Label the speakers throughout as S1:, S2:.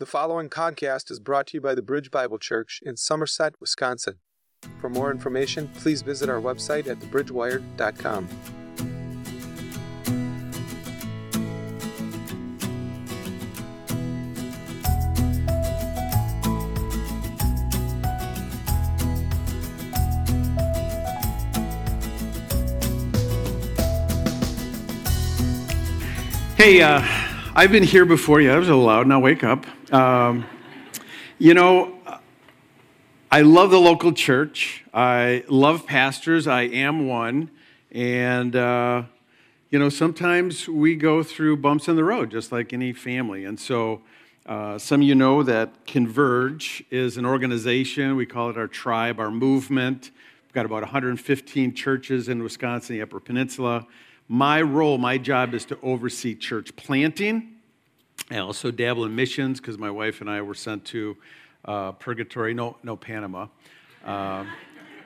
S1: The following podcast is brought to you by the Bridge Bible Church in Somerset, Wisconsin. For more information, please visit our website at thebridgewired.com.
S2: Hey, uh, I've been here before. Yeah, it was a little loud. Now wake up. Um, you know, I love the local church. I love pastors. I am one. And, uh, you know, sometimes we go through bumps in the road, just like any family. And so, uh, some of you know that Converge is an organization. We call it our tribe, our movement. We've got about 115 churches in Wisconsin, the Upper Peninsula. My role, my job is to oversee church planting. I also dabble in missions because my wife and I were sent to uh, Purgatory, no, no Panama, uh,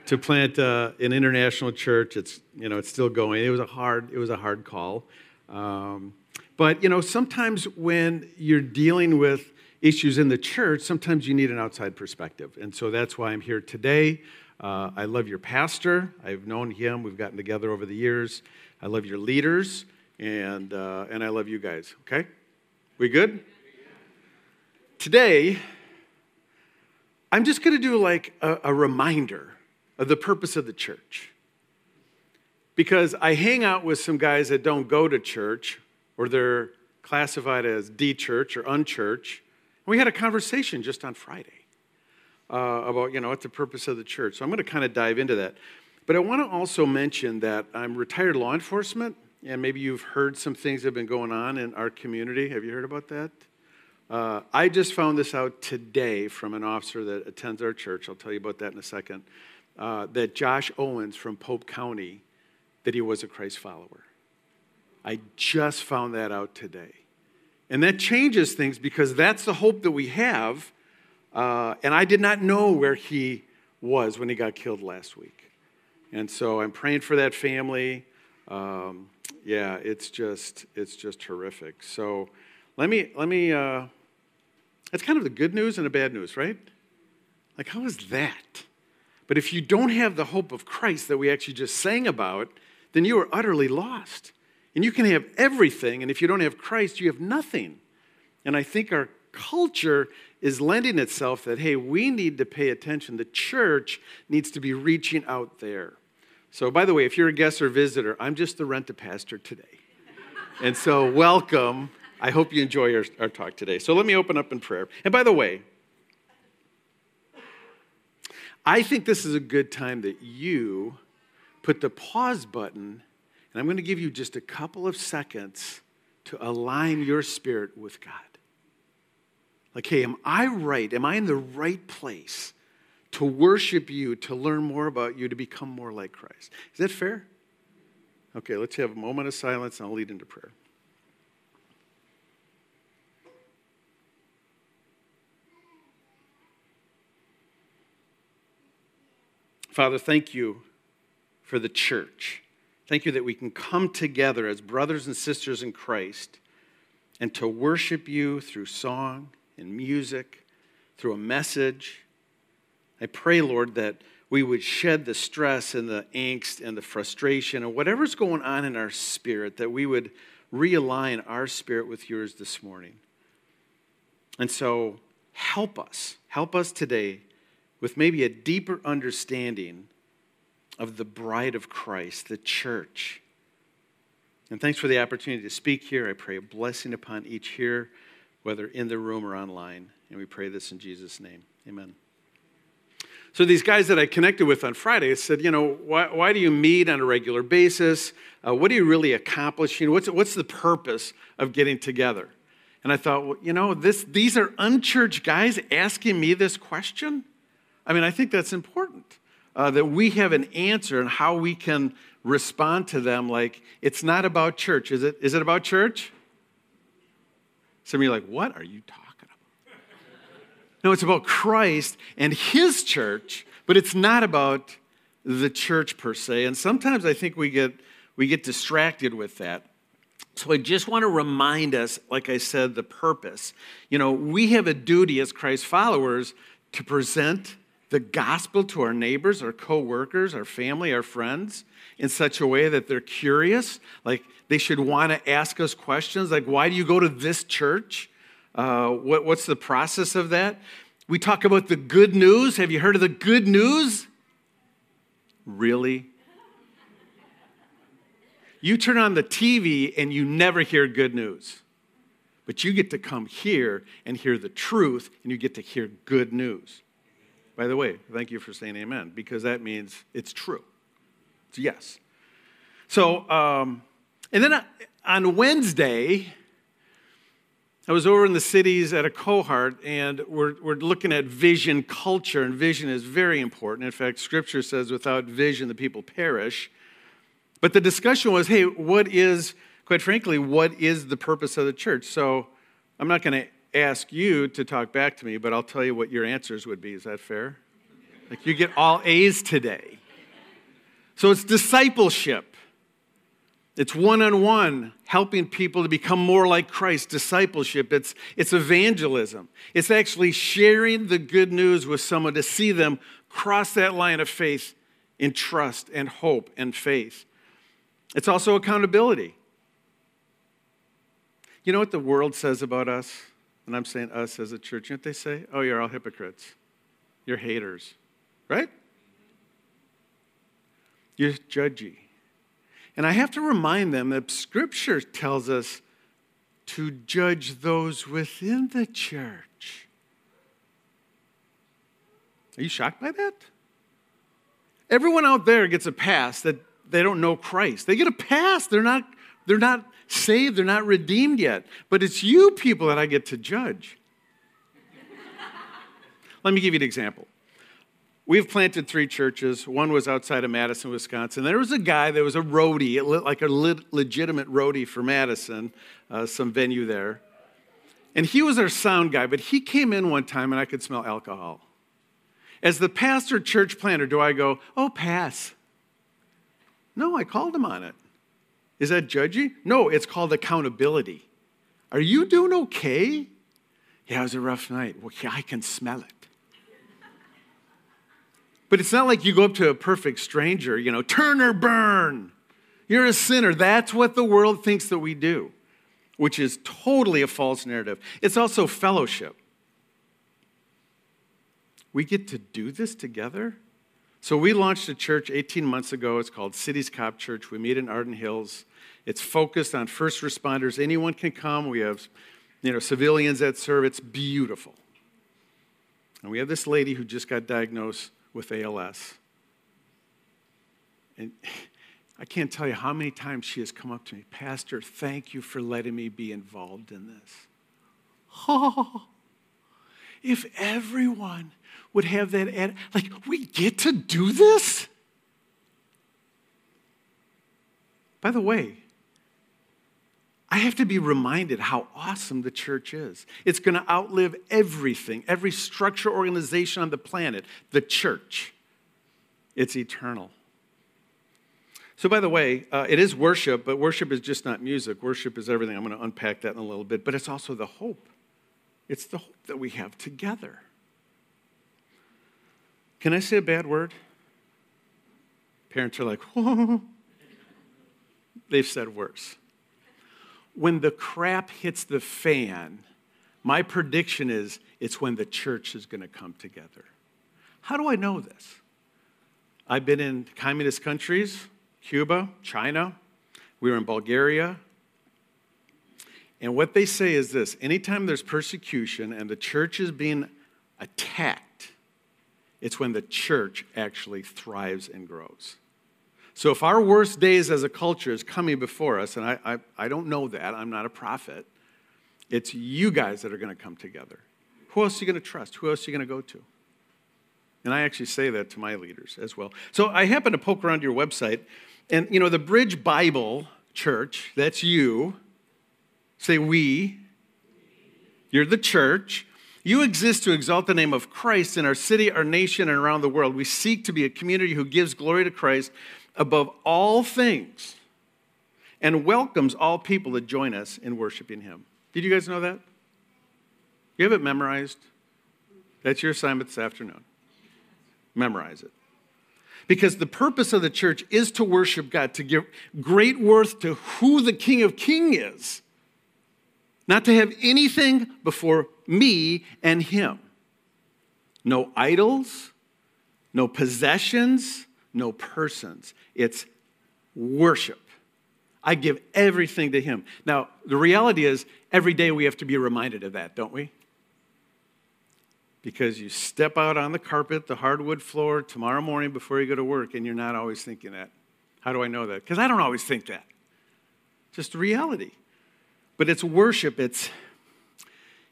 S2: to plant uh, an international church. It's you know it's still going. It was a hard it was a hard call, um, but you know sometimes when you're dealing with issues in the church, sometimes you need an outside perspective, and so that's why I'm here today. Uh, I love your pastor. I've known him. We've gotten together over the years. I love your leaders, and, uh, and I love you guys, okay? We good? Today, I'm just going to do like a, a reminder of the purpose of the church. Because I hang out with some guys that don't go to church, or they're classified as D church or unchurch. We had a conversation just on Friday uh, about, you know, what's the purpose of the church. So I'm going to kind of dive into that. But I want to also mention that I'm retired law enforcement, and maybe you've heard some things that have been going on in our community. Have you heard about that? Uh, I just found this out today from an officer that attends our church. I'll tell you about that in a second. Uh, that Josh Owens from Pope County, that he was a Christ follower. I just found that out today. And that changes things because that's the hope that we have. Uh, and I did not know where he was when he got killed last week. And so I'm praying for that family. Um, yeah, it's just it's just horrific. So let me let me. Uh, that's kind of the good news and the bad news, right? Like how is that? But if you don't have the hope of Christ that we actually just sang about, then you are utterly lost. And you can have everything, and if you don't have Christ, you have nothing. And I think our culture is lending itself that, hey, we need to pay attention. The church needs to be reaching out there. So, by the way, if you're a guest or visitor, I'm just the rent a pastor today. And so, welcome. I hope you enjoy our, our talk today. So, let me open up in prayer. And by the way, I think this is a good time that you put the pause button, and I'm going to give you just a couple of seconds to align your spirit with God. Like, hey, am I right? Am I in the right place? To worship you, to learn more about you, to become more like Christ. Is that fair? Okay, let's have a moment of silence and I'll lead into prayer. Father, thank you for the church. Thank you that we can come together as brothers and sisters in Christ and to worship you through song and music, through a message, I pray, Lord, that we would shed the stress and the angst and the frustration and whatever's going on in our spirit, that we would realign our spirit with yours this morning. And so, help us. Help us today with maybe a deeper understanding of the bride of Christ, the church. And thanks for the opportunity to speak here. I pray a blessing upon each here, whether in the room or online. And we pray this in Jesus' name. Amen. So these guys that I connected with on Friday said, you know, why, why do you meet on a regular basis? Uh, what are you really accomplishing? What's, what's the purpose of getting together? And I thought, well, you know, this, these are unchurched guys asking me this question. I mean, I think that's important uh, that we have an answer and how we can respond to them. Like, it's not about church. Is it, is it about church? Some of you are like, what are you talking no, it's about Christ and his church, but it's not about the church per se. And sometimes I think we get, we get distracted with that. So I just want to remind us, like I said, the purpose. You know, we have a duty as Christ followers to present the gospel to our neighbors, our co-workers, our family, our friends in such a way that they're curious, like they should want to ask us questions like, why do you go to this church? Uh, what, what's the process of that? We talk about the good news. Have you heard of the good news? Really? You turn on the TV and you never hear good news. But you get to come here and hear the truth, and you get to hear good news. By the way, thank you for saying amen, because that means it's true. It's yes. So, um, and then on Wednesday, I was over in the cities at a cohort, and we're, we're looking at vision culture, and vision is very important. In fact, scripture says, without vision, the people perish. But the discussion was hey, what is, quite frankly, what is the purpose of the church? So I'm not going to ask you to talk back to me, but I'll tell you what your answers would be. Is that fair? Like you get all A's today. So it's discipleship. It's one on one, helping people to become more like Christ, discipleship. It's, it's evangelism. It's actually sharing the good news with someone to see them cross that line of faith in trust and hope and faith. It's also accountability. You know what the world says about us? And I'm saying us as a church. You know what they say? Oh, you're all hypocrites. You're haters, right? You're judgy. And I have to remind them that Scripture tells us to judge those within the church. Are you shocked by that? Everyone out there gets a pass that they don't know Christ. They get a pass. They're not, they're not saved, they're not redeemed yet. But it's you people that I get to judge. Let me give you an example. We've planted three churches. One was outside of Madison, Wisconsin. There was a guy that was a roadie, like a legitimate roadie for Madison, uh, some venue there. And he was our sound guy, but he came in one time and I could smell alcohol. As the pastor, church planter, do I go, oh, pass? No, I called him on it. Is that judgy? No, it's called accountability. Are you doing okay? Yeah, it was a rough night. Well, yeah, I can smell it. But it's not like you go up to a perfect stranger, you know, turn or burn. You're a sinner. That's what the world thinks that we do, which is totally a false narrative. It's also fellowship. We get to do this together. So we launched a church 18 months ago. It's called Cities Cop Church. We meet in Arden Hills. It's focused on first responders. Anyone can come. We have, you know, civilians that serve. It's beautiful. And we have this lady who just got diagnosed with ALS. And I can't tell you how many times she has come up to me, Pastor, thank you for letting me be involved in this. Oh, if everyone would have that, ad- like, we get to do this? By the way, I have to be reminded how awesome the church is. It's going to outlive everything, every structure, organization on the planet, the church. It's eternal. So, by the way, uh, it is worship, but worship is just not music. Worship is everything. I'm going to unpack that in a little bit, but it's also the hope. It's the hope that we have together. Can I say a bad word? Parents are like, whoa. They've said worse. When the crap hits the fan, my prediction is it's when the church is going to come together. How do I know this? I've been in communist countries, Cuba, China. We were in Bulgaria. And what they say is this anytime there's persecution and the church is being attacked, it's when the church actually thrives and grows. So if our worst days as a culture is coming before us, and I, I, I don't know that, I'm not a prophet, it's you guys that are going to come together. Who else are you going to trust? Who else are you going to go to? And I actually say that to my leaders as well. So I happen to poke around your website, and you know, the Bridge Bible Church, that's you. Say we. You're the church. You exist to exalt the name of Christ in our city, our nation, and around the world. We seek to be a community who gives glory to Christ above all things. and welcomes all people to join us in worshiping him. Did you guys know that? You have it memorized? That's your assignment this afternoon. Memorize it. Because the purpose of the church is to worship God, to give great worth to who the King of Kings is, not to have anything before me and Him. No idols, no possessions, no persons. It's worship. I give everything to Him. Now, the reality is, every day we have to be reminded of that, don't we? because you step out on the carpet, the hardwood floor tomorrow morning before you go to work, and you're not always thinking that. How do I know that? Because I don't always think that. Just reality. But it's worship, it's,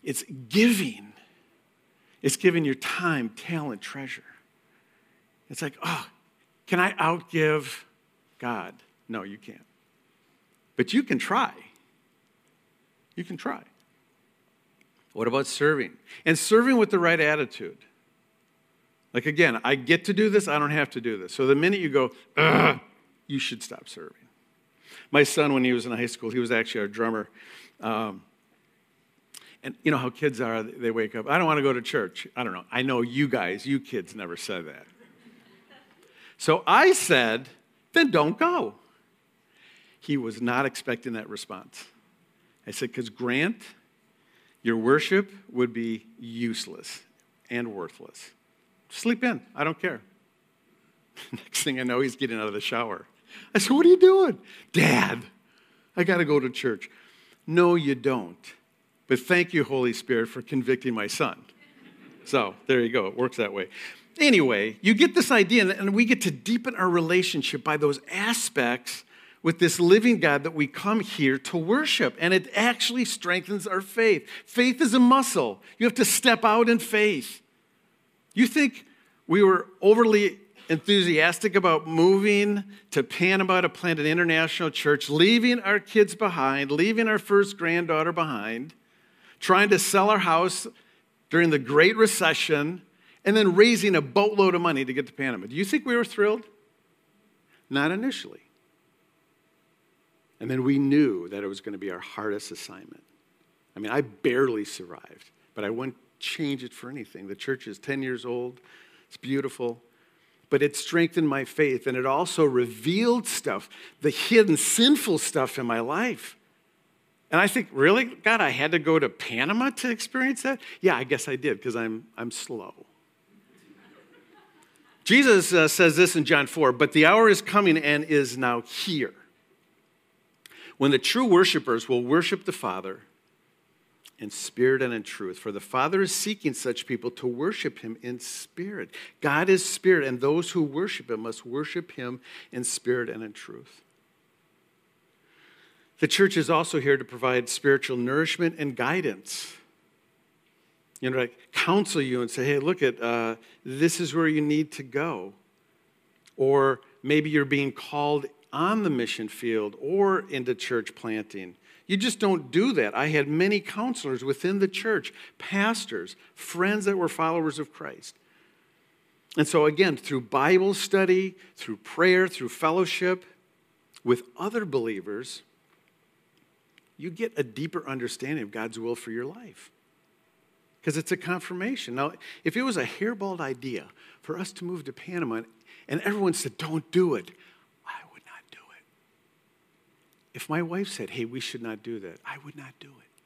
S2: it's giving. It's giving your time, talent, treasure. It's like, oh, can I outgive God? No, you can't. But you can try. You can try. What about serving? And serving with the right attitude. Like, again, I get to do this, I don't have to do this. So the minute you go, you should stop serving. My son, when he was in high school, he was actually our drummer. Um, and you know how kids are, they wake up, I don't want to go to church. I don't know. I know you guys, you kids never said that. So I said, then don't go. He was not expecting that response. I said, because Grant, your worship would be useless and worthless. Sleep in. I don't care. Next thing I know, he's getting out of the shower. I said, What are you doing? Dad, I got to go to church. No, you don't. But thank you, Holy Spirit, for convicting my son. So there you go. It works that way. Anyway, you get this idea, and we get to deepen our relationship by those aspects with this living God that we come here to worship. And it actually strengthens our faith. Faith is a muscle. You have to step out in faith. You think we were overly enthusiastic about moving to Panama to plant an international church, leaving our kids behind, leaving our first granddaughter behind, trying to sell our house during the Great Recession, and then raising a boatload of money to get to Panama. Do you think we were thrilled? Not initially. And then we knew that it was going to be our hardest assignment. I mean, I barely survived, but I wouldn't change it for anything. The church is 10 years old, it's beautiful, but it strengthened my faith and it also revealed stuff, the hidden sinful stuff in my life. And I think, really? God, I had to go to Panama to experience that? Yeah, I guess I did because I'm, I'm slow. Jesus uh, says this in John 4 But the hour is coming and is now here when the true worshipers will worship the Father in spirit and in truth. For the Father is seeking such people to worship him in spirit. God is spirit, and those who worship him must worship him in spirit and in truth. The church is also here to provide spiritual nourishment and guidance. You know, like counsel you and say, hey, look at uh, this is where you need to go. Or maybe you're being called on the mission field or into church planting. You just don't do that. I had many counselors within the church, pastors, friends that were followers of Christ. And so, again, through Bible study, through prayer, through fellowship with other believers, you get a deeper understanding of God's will for your life. Because it's a confirmation. Now, if it was a hairballed idea for us to move to Panama and everyone said, don't do it, I would not do it. if my wife said, hey, we should not do that, I would not do it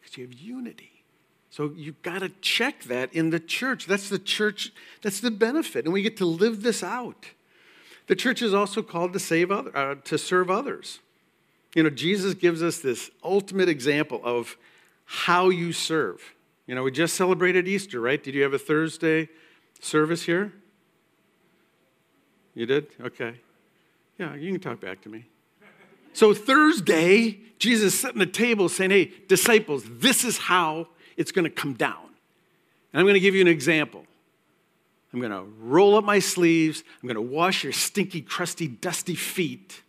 S2: because you have unity. So you've got to check that in the church. That's the church, that's the benefit. And we get to live this out. The church is also called to save other, uh, to serve others. You know, Jesus gives us this ultimate example of how you serve. You know, we just celebrated Easter, right? Did you have a Thursday service here? You did? Okay. Yeah, you can talk back to me. So Thursday, Jesus is setting the table saying, Hey, disciples, this is how it's going to come down. And I'm going to give you an example. I'm going to roll up my sleeves. I'm going to wash your stinky, crusty, dusty feet.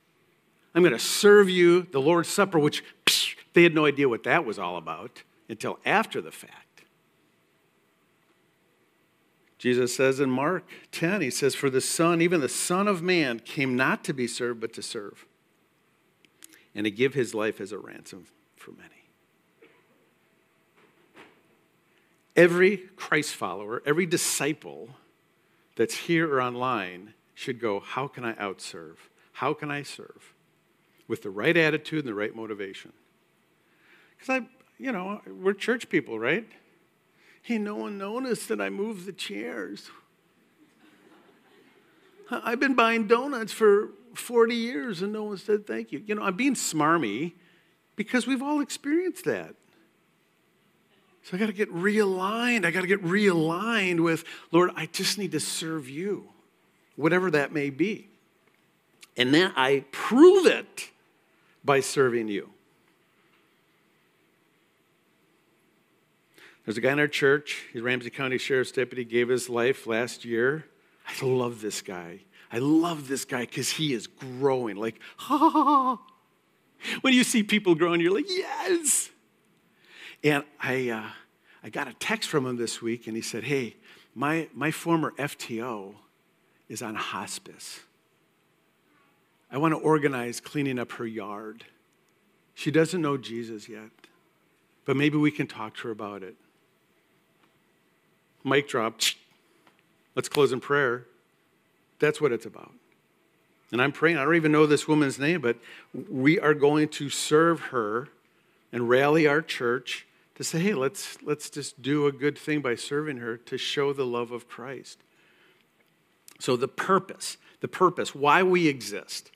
S2: I'm going to serve you the Lord's Supper, which psh, they had no idea what that was all about until after the fact. Jesus says in Mark 10, he says, For the Son, even the Son of Man, came not to be served, but to serve and to give his life as a ransom for many. Every Christ follower, every disciple that's here or online should go, How can I outserve? How can I serve? With the right attitude and the right motivation. Because I, you know, we're church people, right? Hey, no one noticed that I moved the chairs. I've been buying donuts for 40 years and no one said thank you. You know, I'm being smarmy because we've all experienced that. So I got to get realigned. I got to get realigned with, Lord, I just need to serve you, whatever that may be. And then I prove it by serving you. There's a guy in our church, he's Ramsey County Sheriff's Deputy, gave his life last year. I love this guy. I love this guy because he is growing. Like, ha, ha, ha. When you see people growing, you're like, yes. And I, uh, I got a text from him this week, and he said, hey, my, my former FTO is on hospice. I want to organize cleaning up her yard. She doesn't know Jesus yet, but maybe we can talk to her about it. Mic drop. Let's close in prayer. That's what it's about. And I'm praying, I don't even know this woman's name, but we are going to serve her and rally our church to say, hey, let's, let's just do a good thing by serving her to show the love of Christ. So, the purpose, the purpose, why we exist.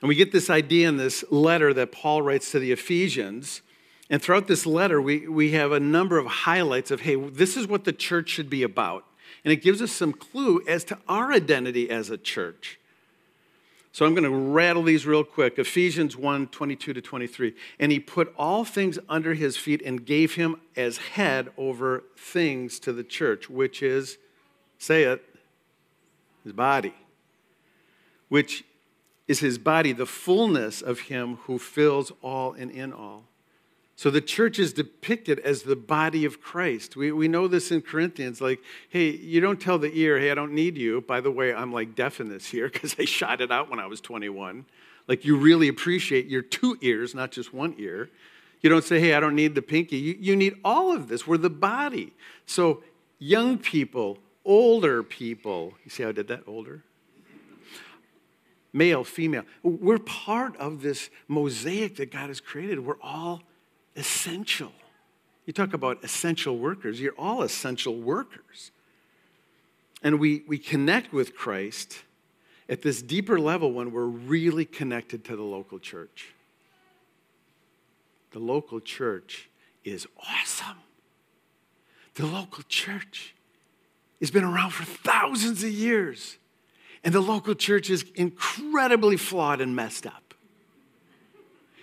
S2: And we get this idea in this letter that Paul writes to the Ephesians. And throughout this letter, we, we have a number of highlights of, hey, this is what the church should be about. And it gives us some clue as to our identity as a church. So I'm going to rattle these real quick. Ephesians 1 22 to 23. And he put all things under his feet and gave him as head over things to the church, which is, say it, his body, which is his body, the fullness of him who fills all and in all. So the church is depicted as the body of Christ. We, we know this in Corinthians like, hey, you don't tell the ear, hey, I don't need you. By the way, I'm like deaf in this ear because I shot it out when I was 21. Like, you really appreciate your two ears, not just one ear. You don't say, hey, I don't need the pinky. You, you need all of this. We're the body. So, young people, older people, you see how I did that? Older? Male, female. We're part of this mosaic that God has created. We're all essential. You talk about essential workers, you're all essential workers. And we, we connect with Christ at this deeper level when we're really connected to the local church. The local church is awesome. The local church has been around for thousands of years, and the local church is incredibly flawed and messed up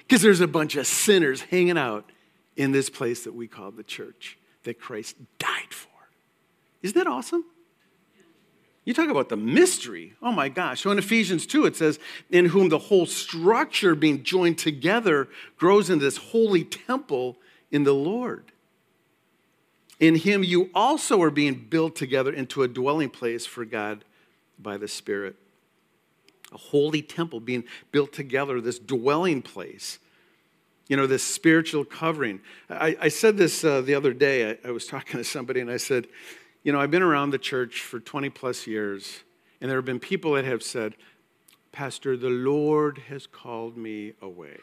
S2: because there's a bunch of sinners hanging out in this place that we call the church that Christ died for. Isn't that awesome? You talk about the mystery. Oh my gosh. So in Ephesians 2, it says, In whom the whole structure being joined together grows into this holy temple in the Lord. In him you also are being built together into a dwelling place for God by the Spirit a holy temple being built together, this dwelling place, you know, this spiritual covering. I, I said this uh, the other day. I, I was talking to somebody and I said, you know, I've been around the church for 20 plus years, and there have been people that have said, Pastor, the Lord has called me away.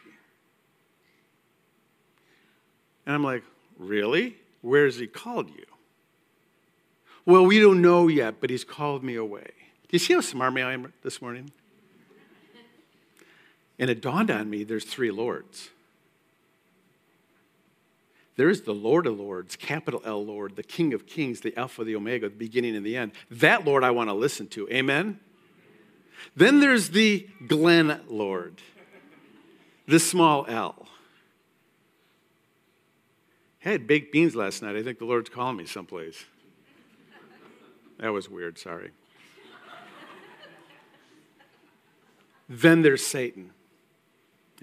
S2: And I'm like, really? Where has He called you? Well, we don't know yet, but He's called me away. Do you see how smart I am this morning? And it dawned on me there's three Lords. There is the Lord of Lords, capital L Lord, the King of Kings, the Alpha, the Omega, the beginning and the end. That Lord I want to listen to. Amen? Then there's the Glenn Lord, the small L. I had baked beans last night. I think the Lord's calling me someplace. That was weird, sorry. then there's Satan.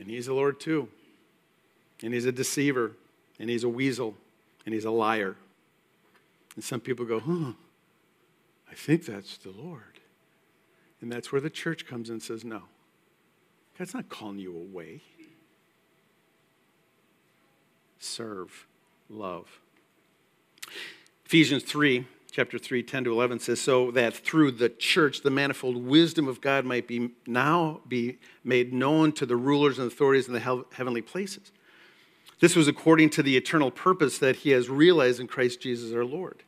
S2: And he's the Lord too. And he's a deceiver. And he's a weasel. And he's a liar. And some people go, huh, I think that's the Lord. And that's where the church comes and says, no, God's not calling you away. Serve, love. Ephesians 3 chapter 3, 10 to 11 says, So that through the church the manifold wisdom of God might be now be made known to the rulers and authorities in the heavenly places. This was according to the eternal purpose that he has realized in Christ Jesus our Lord.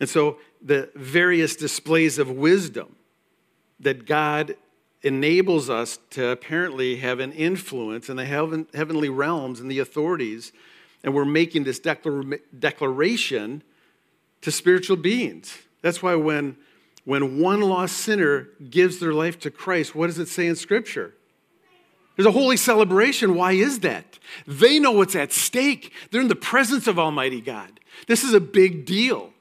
S2: And so the various displays of wisdom that God enables us to apparently have an influence in the heaven, heavenly realms and the authorities. And we're making this declar- declaration to spiritual beings. That's why when, when one lost sinner gives their life to Christ, what does it say in Scripture? There's a holy celebration. Why is that? They know what's at stake. They're in the presence of Almighty God. This is a big deal.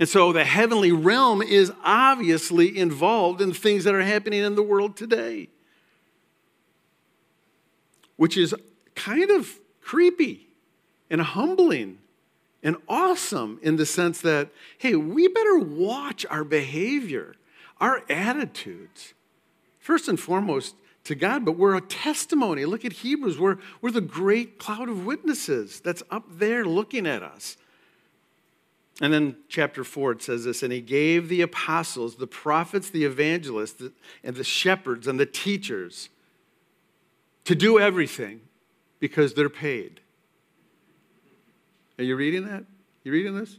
S2: And so the heavenly realm is obviously involved in things that are happening in the world today, which is kind of creepy and humbling and awesome in the sense that, hey, we better watch our behavior, our attitudes. First and foremost, to God, but we're a testimony. Look at Hebrews. We're, we're the great cloud of witnesses that's up there looking at us. And then chapter 4, it says this And he gave the apostles, the prophets, the evangelists, and the shepherds and the teachers to do everything because they're paid. Are you reading that? You reading this?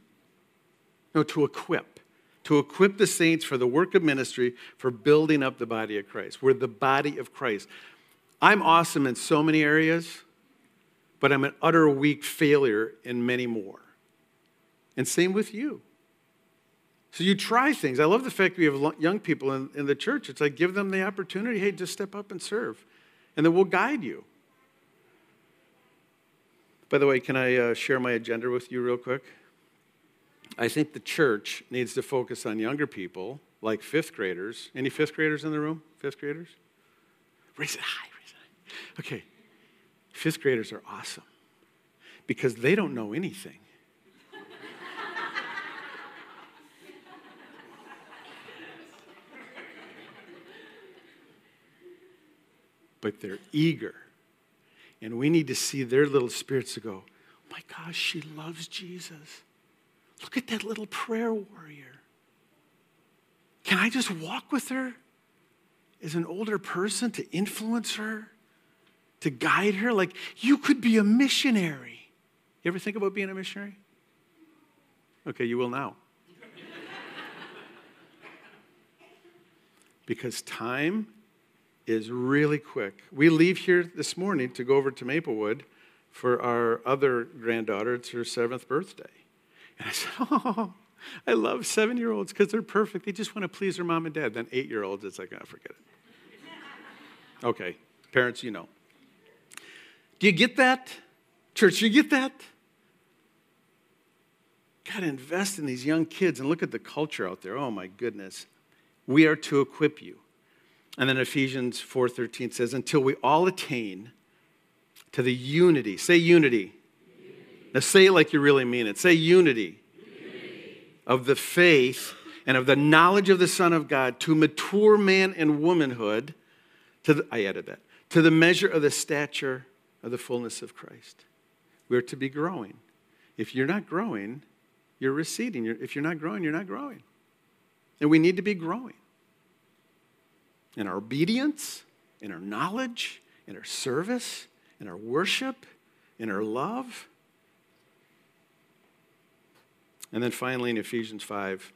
S2: No, to equip. To equip the saints for the work of ministry, for building up the body of Christ. We're the body of Christ. I'm awesome in so many areas, but I'm an utter weak failure in many more. And same with you. So you try things. I love the fact we have young people in, in the church. It's like give them the opportunity. Hey, just step up and serve, and then we'll guide you. By the way, can I uh, share my agenda with you real quick? I think the church needs to focus on younger people, like fifth graders. Any fifth graders in the room? Fifth graders? Raise it high, raise it high. Okay. Fifth graders are awesome because they don't know anything. but they're eager. And we need to see their little spirits to go, oh my gosh, she loves Jesus. Look at that little prayer warrior. Can I just walk with her as an older person to influence her, to guide her? Like, you could be a missionary. You ever think about being a missionary? Okay, you will now. because time is really quick. We leave here this morning to go over to Maplewood for our other granddaughter. It's her seventh birthday. And I said, Oh, I love seven year olds because they're perfect. They just want to please their mom and dad. Then eight year olds, it's like, oh, forget it. okay, parents, you know. Do you get that? Church, you get that? Got to invest in these young kids and look at the culture out there. Oh my goodness. We are to equip you. And then Ephesians 4:13 says, until we all attain to the unity. Say unity. unity. Now say it like you really mean it. Say unity. unity. Of the faith and of the knowledge of the Son of God to mature man and womanhood. To the, I added that. To the measure of the stature of the fullness of Christ. We're to be growing. If you're not growing, you're receding. You're, if you're not growing, you're not growing. And we need to be growing in our obedience, in our knowledge, in our service, in our worship, in our love. And then finally in Ephesians 5,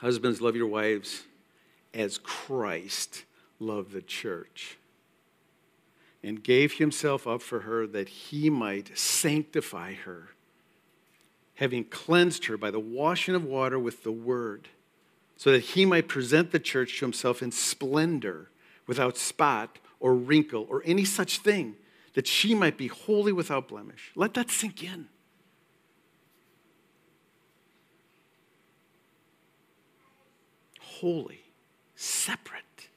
S2: husbands, love your wives as Christ loved the church and gave himself up for her that he might sanctify her, having cleansed her by the washing of water with the word so that he might present the church to himself in splendor, without spot or wrinkle or any such thing, that she might be holy without blemish. Let that sink in. Holy, separate,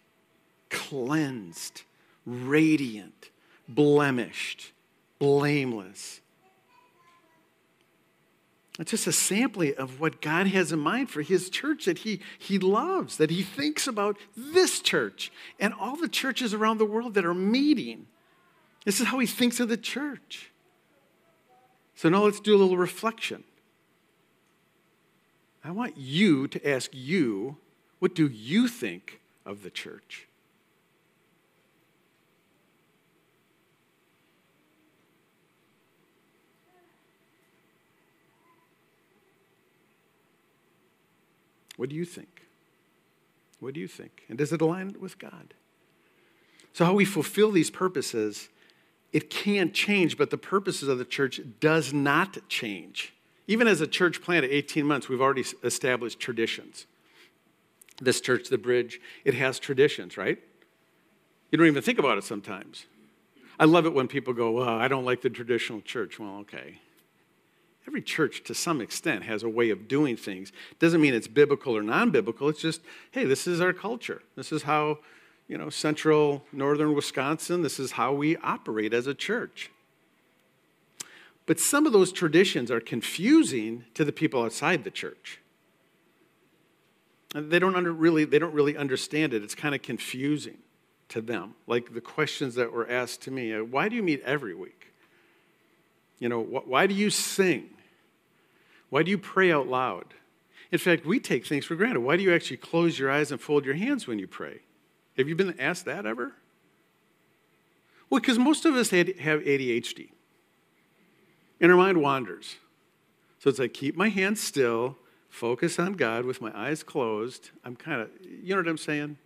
S2: cleansed, radiant, blemished, blameless it's just a sampling of what God has in mind for his church that he, he loves, that he thinks about this church and all the churches around the world that are meeting. This is how he thinks of the church. So now let's do a little reflection. I want you to ask you, what do you think of the church? What do you think? What do you think? And does it align with God? So, how we fulfill these purposes, it can change, but the purposes of the church does not change. Even as a church plant at 18 months, we've already established traditions. This church, the bridge, it has traditions, right? You don't even think about it sometimes. I love it when people go, well, I don't like the traditional church. Well, okay. Every church, to some extent, has a way of doing things. Doesn't mean it's biblical or non biblical. It's just, hey, this is our culture. This is how, you know, central northern Wisconsin, this is how we operate as a church. But some of those traditions are confusing to the people outside the church. They don't, under, really, they don't really understand it. It's kind of confusing to them. Like the questions that were asked to me uh, why do you meet every week? You know, why do you sing? Why do you pray out loud? In fact, we take things for granted. Why do you actually close your eyes and fold your hands when you pray? Have you been asked that ever? Well, because most of us have ADHD. And our mind wanders. So it's like, keep my hands still, focus on God with my eyes closed. I'm kind of, you know what I'm saying?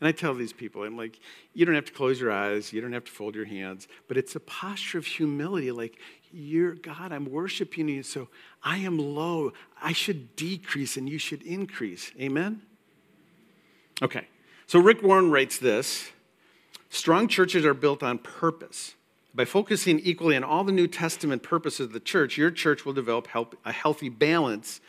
S2: And I tell these people, I'm like, you don't have to close your eyes, you don't have to fold your hands, but it's a posture of humility. Like, you're God, I'm worshiping you, so I am low. I should decrease and you should increase. Amen? Okay, so Rick Warren writes this Strong churches are built on purpose. By focusing equally on all the New Testament purposes of the church, your church will develop help, a healthy balance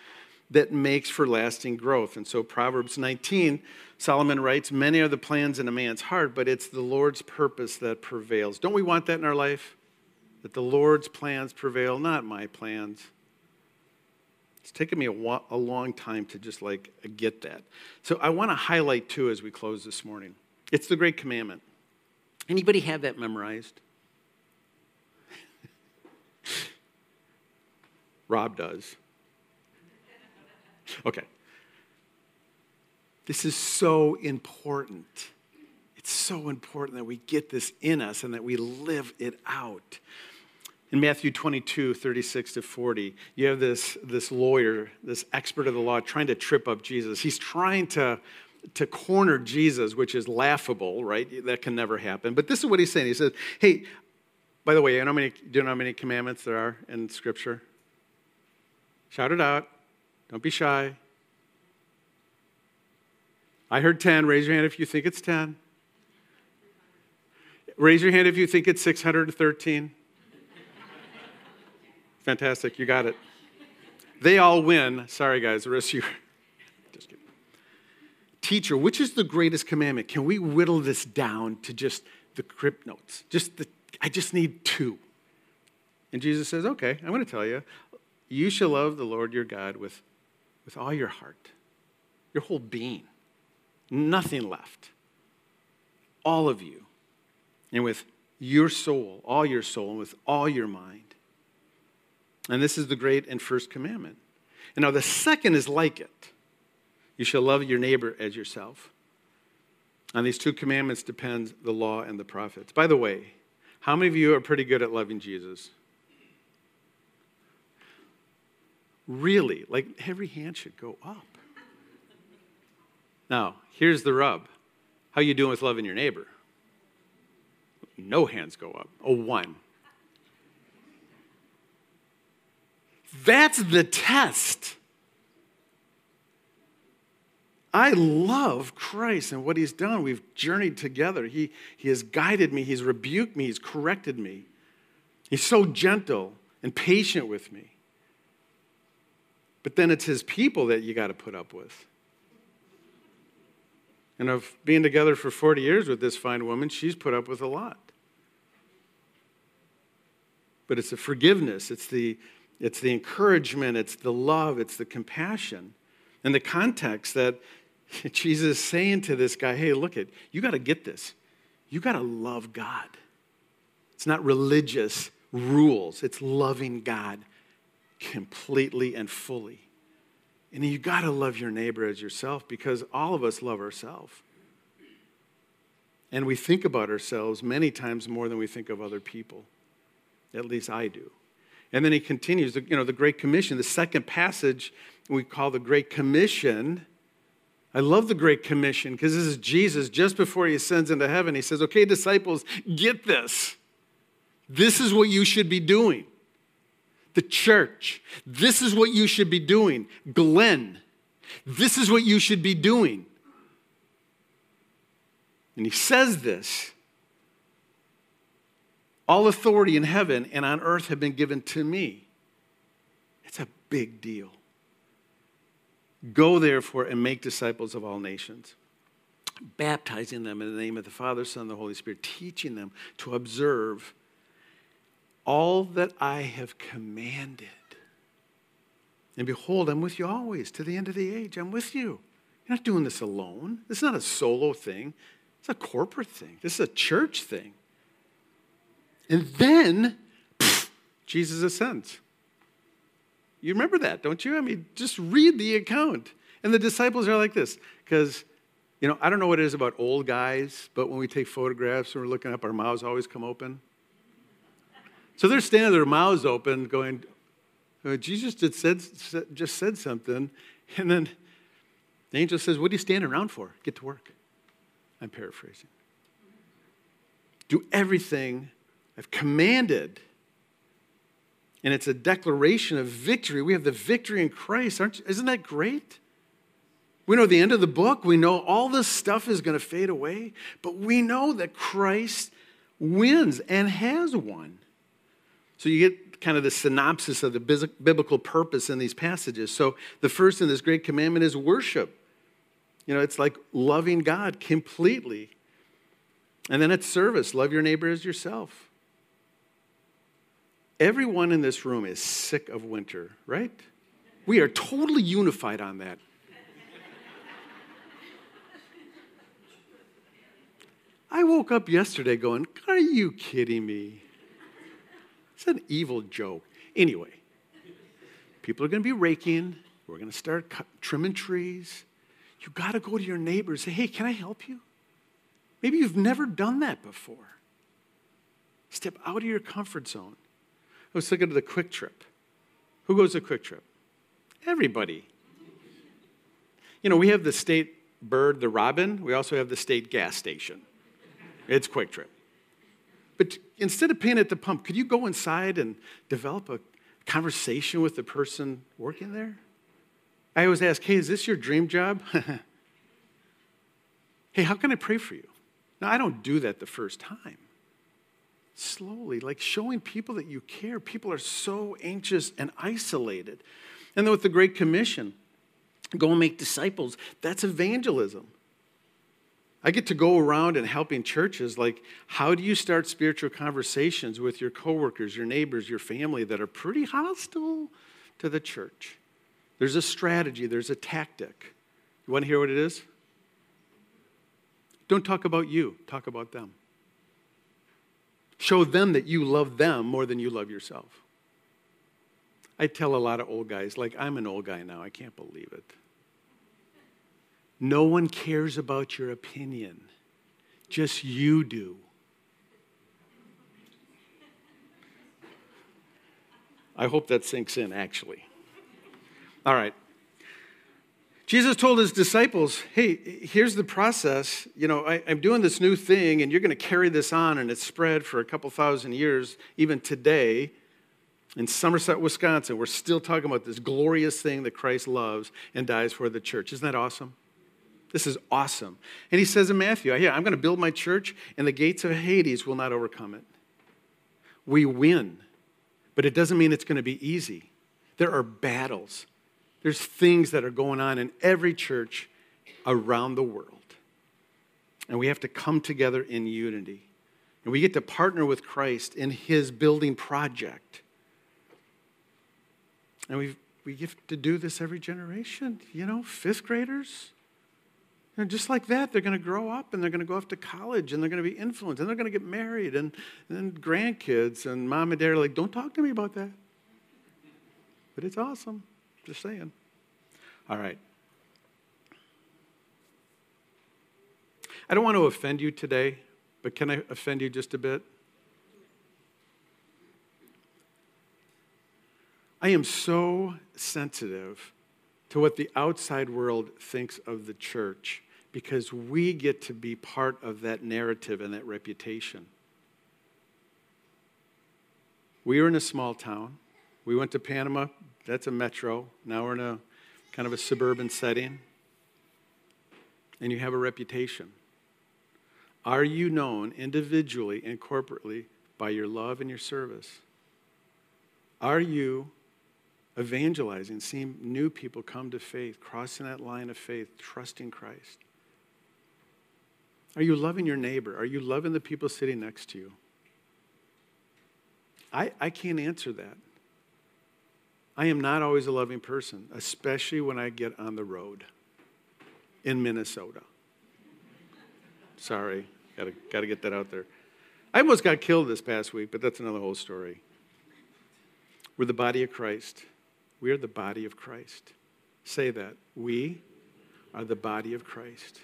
S2: that makes for lasting growth. And so, Proverbs 19, Solomon writes, Many are the plans in a man's heart, but it's the Lord's purpose that prevails. Don't we want that in our life? That the Lord's plans prevail, not my plans. It's taken me a, wa- a long time to just like get that. So, I want to highlight two as we close this morning. It's the great commandment. Anybody have that memorized? Rob does. Okay. This is so important. It's so important that we get this in us and that we live it out. In Matthew 22, 36 to 40, you have this, this lawyer, this expert of the law, trying to trip up Jesus. He's trying to, to corner Jesus, which is laughable, right? That can never happen. But this is what he's saying. He says, Hey, by the way, you know many, do you know how many commandments there are in Scripture? Shout it out. Don't be shy. I heard 10. Raise your hand if you think it's 10. Raise your hand if you think it's 613. Fantastic, you got it. They all win. Sorry, guys, the rest of you. Just kidding. Teacher, which is the greatest commandment? Can we whittle this down to just the crypt notes? Just the, I just need two. And Jesus says, okay, I'm going to tell you. You shall love the Lord your God with, with all your heart, your whole being, nothing left, all of you, and with your soul, all your soul, and with all your mind. And this is the great and first commandment. And now the second is like it you shall love your neighbor as yourself. On these two commandments depends the law and the prophets. By the way, how many of you are pretty good at loving Jesus? Really, like every hand should go up. Now, here's the rub. How you doing with loving your neighbor? No hands go up. Oh, one. That's the test. I love Christ and what he's done. We've journeyed together. He, he has guided me, he's rebuked me, he's corrected me. He's so gentle and patient with me. But then it's his people that you got to put up with. And of being together for 40 years with this fine woman, she's put up with a lot. But it's the forgiveness, it's the, it's the encouragement, it's the love, it's the compassion. And the context that Jesus is saying to this guy, hey, look at, you got to get this. You got to love God. It's not religious rules. It's loving God completely and fully. And you got to love your neighbor as yourself because all of us love ourselves. And we think about ourselves many times more than we think of other people. At least I do. And then he continues, you know, the Great Commission, the second passage we call the Great Commission. I love the Great Commission because this is Jesus just before he ascends into heaven. He says, Okay, disciples, get this. This is what you should be doing the church. This is what you should be doing. Glenn, this is what you should be doing. And he says this All authority in heaven and on earth have been given to me. It's a big deal. Go therefore and make disciples of all nations, baptizing them in the name of the Father, Son, and the Holy Spirit, teaching them to observe all that I have commanded. And behold, I'm with you always to the end of the age. I'm with you. You're not doing this alone. This is not a solo thing, it's a corporate thing. This is a church thing. And then pff, Jesus ascends. You remember that, don't you? I mean, just read the account. And the disciples are like this because, you know, I don't know what it is about old guys, but when we take photographs and we're looking up, our mouths always come open. So they're standing their mouths open, going, oh, Jesus just said, just said something. And then the angel says, What are you standing around for? Get to work. I'm paraphrasing. Do everything I've commanded. And it's a declaration of victory. We have the victory in Christ. Aren't, isn't that great? We know the end of the book. We know all this stuff is going to fade away. But we know that Christ wins and has won. So you get kind of the synopsis of the biblical purpose in these passages. So the first in this great commandment is worship. You know, it's like loving God completely. And then it's service love your neighbor as yourself. Everyone in this room is sick of winter, right? We are totally unified on that. I woke up yesterday going, Are you kidding me? It's an evil joke. Anyway, people are going to be raking. We're going to start cut, trimming trees. You got to go to your neighbors say, hey, can I help you? Maybe you've never done that before. Step out of your comfort zone. Was thinking of the Kwik Trip. Who goes to Kwik Trip? Everybody. You know, we have the state bird, the robin. We also have the state gas station. It's Kwik Trip. But instead of paying at the pump, could you go inside and develop a conversation with the person working there? I always ask, hey, is this your dream job? hey, how can I pray for you? Now, I don't do that the first time. Slowly, like showing people that you care. People are so anxious and isolated. And then with the Great Commission, go and make disciples, that's evangelism. I get to go around and helping churches like how do you start spiritual conversations with your coworkers, your neighbors, your family that are pretty hostile to the church? There's a strategy, there's a tactic. You want to hear what it is? Don't talk about you, talk about them. Show them that you love them more than you love yourself. I tell a lot of old guys, like, I'm an old guy now, I can't believe it. No one cares about your opinion, just you do. I hope that sinks in, actually. All right. Jesus told his disciples, hey, here's the process. You know, I, am doing this new thing, and you're going to carry this on, and it's spread for a couple thousand years, even today. In Somerset, Wisconsin, we're still talking about this glorious thing that Christ loves and dies for the church. Isn't that awesome? This is awesome. And he says in Matthew, yeah, I'm going to build my church, and the gates of Hades will not overcome it. We win, but it doesn't mean it's going to be easy. There are battles, there's things that are going on in every church around the world. And we have to come together in unity. And we get to partner with Christ in his building project. And we we get to do this every generation, you know, fifth graders, And just like that, they're going to grow up and they're going to go off to college and they're going to be influenced and they're going to get married and, and then grandkids. And mom and dad are like, don't talk to me about that. But it's awesome. Just saying. All right. I don't want to offend you today, but can I offend you just a bit? I am so sensitive to what the outside world thinks of the church because we get to be part of that narrative and that reputation. We were in a small town. We went to Panama, that's a metro. Now we're in a kind of a suburban setting. And you have a reputation. Are you known individually and corporately by your love and your service? Are you evangelizing, seeing new people come to faith, crossing that line of faith, trusting Christ? Are you loving your neighbor? Are you loving the people sitting next to you? I, I can't answer that. I am not always a loving person, especially when I get on the road in Minnesota. Sorry, gotta, gotta get that out there. I almost got killed this past week, but that's another whole story. We're the body of Christ. We are the body of Christ. Say that. We are the body of Christ.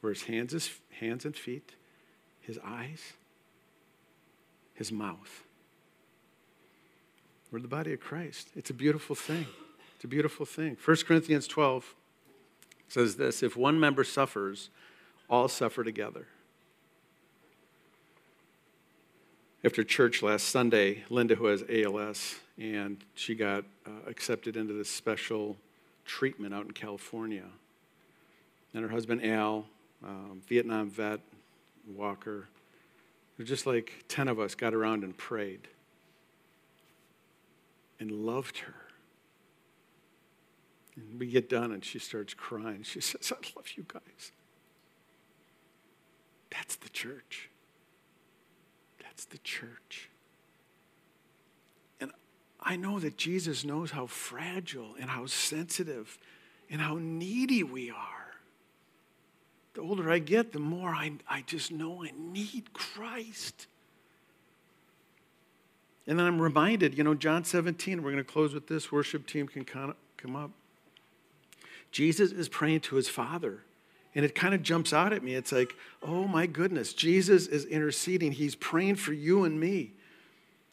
S2: Where his hands, his hands and feet, his eyes, his mouth. We're the body of Christ. It's a beautiful thing. It's a beautiful thing. 1 Corinthians 12 says this if one member suffers, all suffer together. After church last Sunday, Linda, who has ALS, and she got uh, accepted into this special treatment out in California. And her husband, Al, um, Vietnam vet, Walker. Just like 10 of us got around and prayed and loved her. And we get done and she starts crying. She says, I love you guys. That's the church. That's the church. And I know that Jesus knows how fragile and how sensitive and how needy we are the older I get, the more I, I just know I need Christ. And then I'm reminded, you know, John 17, we're going to close with this. Worship team can come up. Jesus is praying to his Father. And it kind of jumps out at me. It's like, oh my goodness, Jesus is interceding. He's praying for you and me.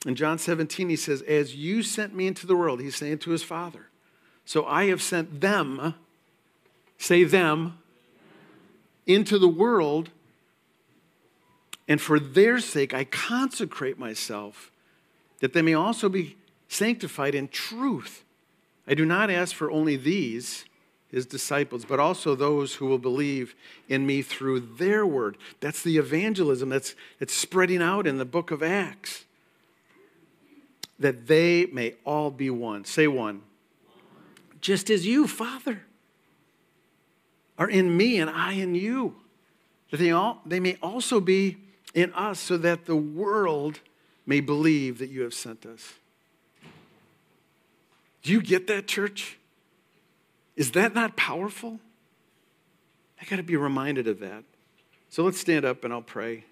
S2: In John 17, he says, As you sent me into the world, he's saying to his Father, so I have sent them, say them, into the world, and for their sake I consecrate myself, that they may also be sanctified in truth. I do not ask for only these, his disciples, but also those who will believe in me through their word. That's the evangelism that's, that's spreading out in the book of Acts. That they may all be one. Say one. Just as you, Father are in me and I in you. That they, all, they may also be in us so that the world may believe that you have sent us. Do you get that, church? Is that not powerful? I got to be reminded of that. So let's stand up and I'll pray.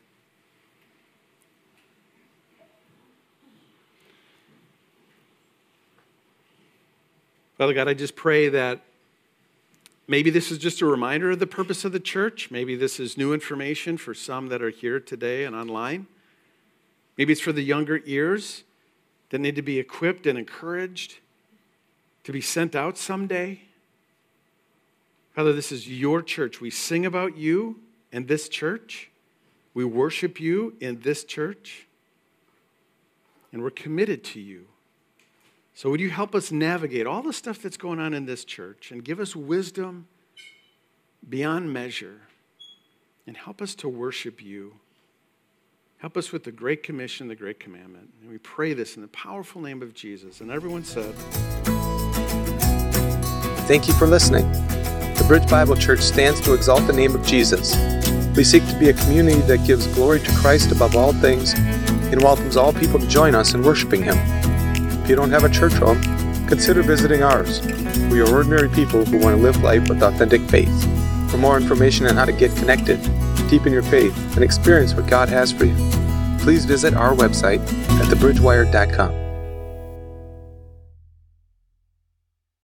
S2: Father God, I just pray that Maybe this is just a reminder of the purpose of the church. Maybe this is new information for some that are here today and online. Maybe it's for the younger ears that need to be equipped and encouraged to be sent out someday. Father, this is your church. We sing about you in this church, we worship you in this church, and we're committed to you. So, would you help us navigate all the stuff that's going on in this church and give us wisdom beyond measure and help us to worship you? Help us with the Great Commission, the Great Commandment. And we pray this in the powerful name of Jesus. And everyone said,
S1: Thank you for listening. The Bridge Bible Church stands to exalt the name of Jesus. We seek to be a community that gives glory to Christ above all things and welcomes all people to join us in worshiping Him. If you don't have a church home, consider visiting ours. We are ordinary people who want to live life with authentic faith. For more information on how to get connected, deepen your faith, and experience what God has for you, please visit our website at thebridgewire.com.